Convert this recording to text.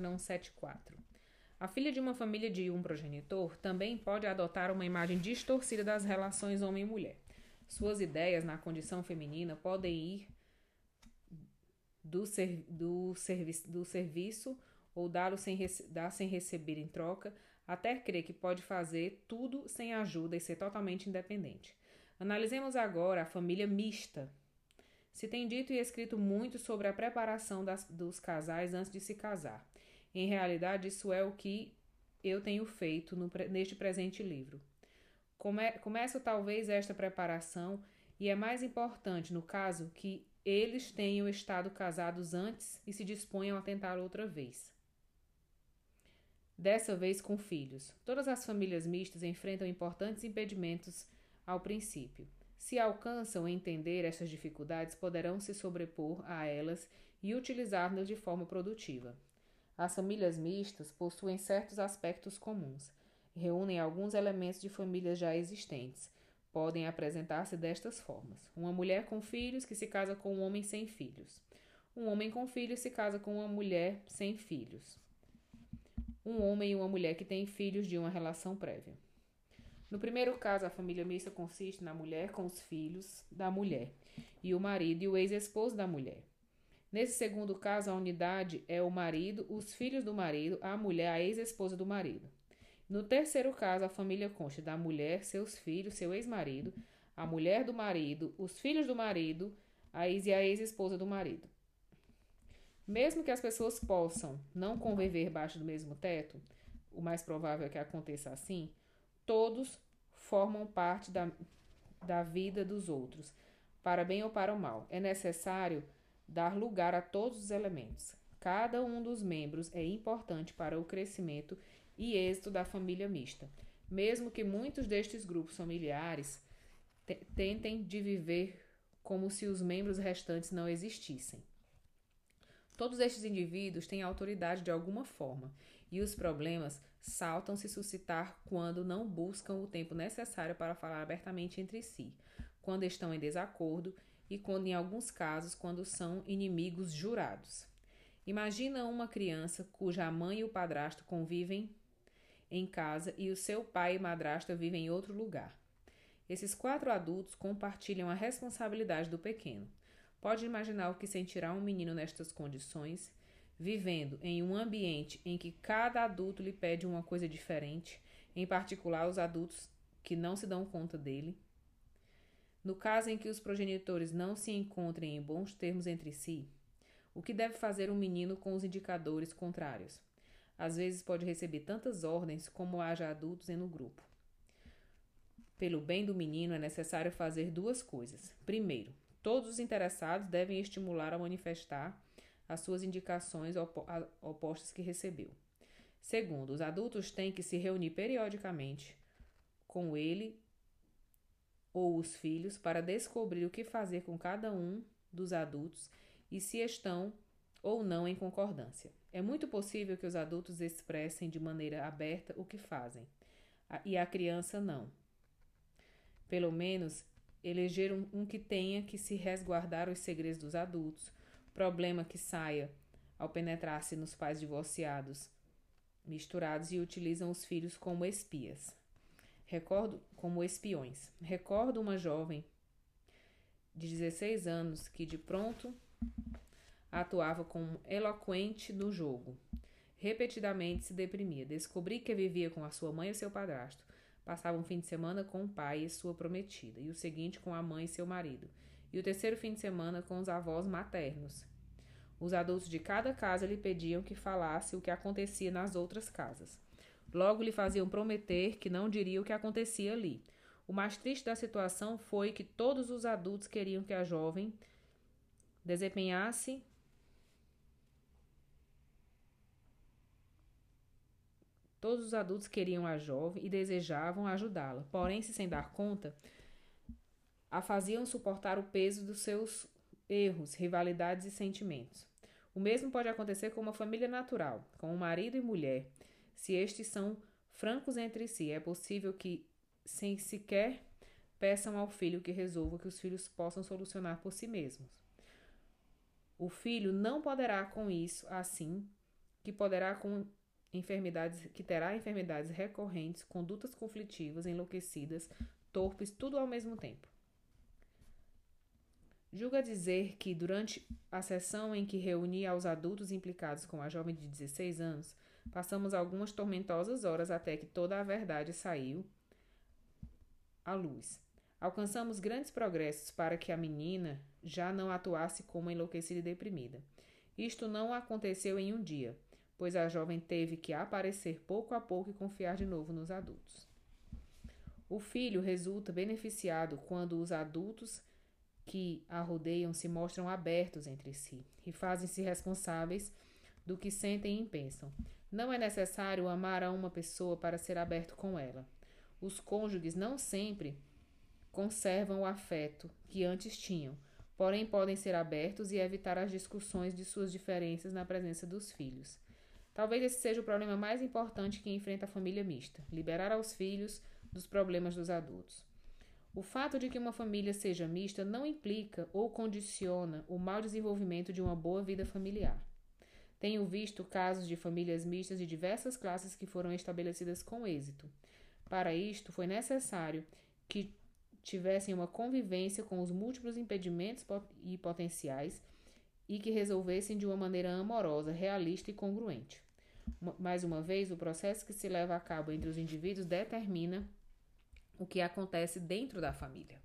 página 174. A filha de uma família de um progenitor também pode adotar uma imagem distorcida das relações homem mulher. Suas ideias na condição feminina podem ir do, ser, do, servi do serviço ou dar, sem, dar sem receber em troca, até crer que pode fazer tudo sem ajuda e ser totalmente independente. Analisemos agora a família mista. Se tem dito e escrito muito sobre a preparação das, dos casais antes de se casar. Em realidade, isso é o que eu tenho feito no, neste presente livro. Come, começo talvez esta preparação e é mais importante, no caso, que eles tenham estado casados antes e se disponham a tentar outra vez. Dessa vez com filhos. Todas as famílias mistas enfrentam importantes impedimentos ao princípio. Se alcançam a entender estas dificuldades, poderão se sobrepor a elas e utilizá-las de forma produtiva. As famílias mistas possuem certos aspectos comuns reúnem alguns elementos de famílias já existentes. Podem apresentar-se destas formas: uma mulher com filhos que se casa com um homem sem filhos. Um homem com filhos se casa com uma mulher sem filhos. Um homem e uma mulher que têm filhos de uma relação prévia. No primeiro caso, a família mista consiste na mulher com os filhos da mulher e o marido e o ex-esposo da mulher. Nesse segundo caso, a unidade é o marido, os filhos do marido, a mulher, a ex-esposa do marido. No terceiro caso, a família consta da mulher, seus filhos, seu ex-marido, a mulher do marido, os filhos do marido, a ex e a ex-esposa do marido. Mesmo que as pessoas possam não conviver debaixo do mesmo teto, o mais provável é que aconteça assim, todos formam parte da, da vida dos outros, para bem ou para o mal. É necessário dar lugar a todos os elementos. Cada um dos membros é importante para o crescimento e êxito da família mista, mesmo que muitos destes grupos familiares tentem de viver como se os membros restantes não existissem. Todos estes indivíduos têm autoridade de alguma forma, e os problemas saltam se suscitar quando não buscam o tempo necessário para falar abertamente entre si, quando estão em desacordo e quando, em alguns casos, quando são inimigos jurados. Imagina uma criança cuja mãe e o padrasto convivem em casa e o seu pai e madrasta vivem em outro lugar. Esses quatro adultos compartilham a responsabilidade do pequeno. Pode imaginar o que sentirá um menino nestas condições, vivendo em um ambiente em que cada adulto lhe pede uma coisa diferente, em particular os adultos que não se dão conta dele. No caso em que os progenitores não se encontrem em bons termos entre si, o que deve fazer um menino com os indicadores contrários? Às vezes pode receber tantas ordens como haja adultos em no grupo. Pelo bem do menino, é necessário fazer duas coisas. Primeiro, todos os interessados devem estimular a manifestar as suas indicações opostas que recebeu. Segundo, os adultos têm que se reunir periodicamente com ele ou os filhos para descobrir o que fazer com cada um dos adultos e se estão ou não em concordância. É muito possível que os adultos expressem de maneira aberta o que fazem, e a criança não. Pelo menos, eleger um, um que tenha que se resguardar os segredos dos adultos, problema que saia ao penetrar-se nos pais divorciados, misturados e utilizam os filhos como espias. Recordo como espiões. Recordo uma jovem de 16 anos que de pronto Atuava como eloquente no jogo. Repetidamente se deprimia. Descobri que vivia com a sua mãe e seu padrasto. Passava um fim de semana com o pai e sua prometida, e o seguinte com a mãe e seu marido, e o terceiro fim de semana com os avós maternos. Os adultos de cada casa lhe pediam que falasse o que acontecia nas outras casas. Logo lhe faziam prometer que não diria o que acontecia ali. O mais triste da situação foi que todos os adultos queriam que a jovem desempenhasse Todos os adultos queriam a jovem e desejavam ajudá-la, porém, se sem dar conta, a faziam suportar o peso dos seus erros, rivalidades e sentimentos. O mesmo pode acontecer com uma família natural, com um marido e mulher. Se estes são francos entre si, é possível que, sem sequer peçam ao filho que resolva que os filhos possam solucionar por si mesmos. O filho não poderá com isso, assim, que poderá com enfermidades, que terá enfermidades recorrentes, condutas conflitivas, enlouquecidas, torpes, tudo ao mesmo tempo. Julga dizer que, durante a sessão em que reuni aos adultos implicados com a jovem de 16 anos, passamos algumas tormentosas horas até que toda a verdade saiu à luz. Alcançamos grandes progressos para que a menina já não atuasse como enlouquecida e deprimida. Isto não aconteceu em um dia, pois a jovem teve que aparecer pouco a pouco e confiar de novo nos adultos. O filho resulta beneficiado quando os adultos que a rodeiam se mostram abertos entre si e fazem-se responsáveis do que sentem e pensam. Não é necessário amar a uma pessoa para ser aberto com ela. Os cônjuges não sempre conservam o afeto que antes tinham, porém podem ser abertos e evitar as discussões de suas diferenças na presença dos filhos. Talvez esse seja o problema mais importante que enfrenta a família mista: liberar aos filhos dos problemas dos adultos. O fato de que uma família seja mista não implica ou condiciona o mau desenvolvimento de uma boa vida familiar. Tenho visto casos de famílias mistas de diversas classes que foram estabelecidas com êxito. Para isto, foi necessário que tivessem uma convivência com os múltiplos impedimentos e potenciais e que resolvessem de uma maneira amorosa, realista e congruente. Mais uma vez, o processo que se leva a cabo entre os indivíduos determina o que acontece dentro da família.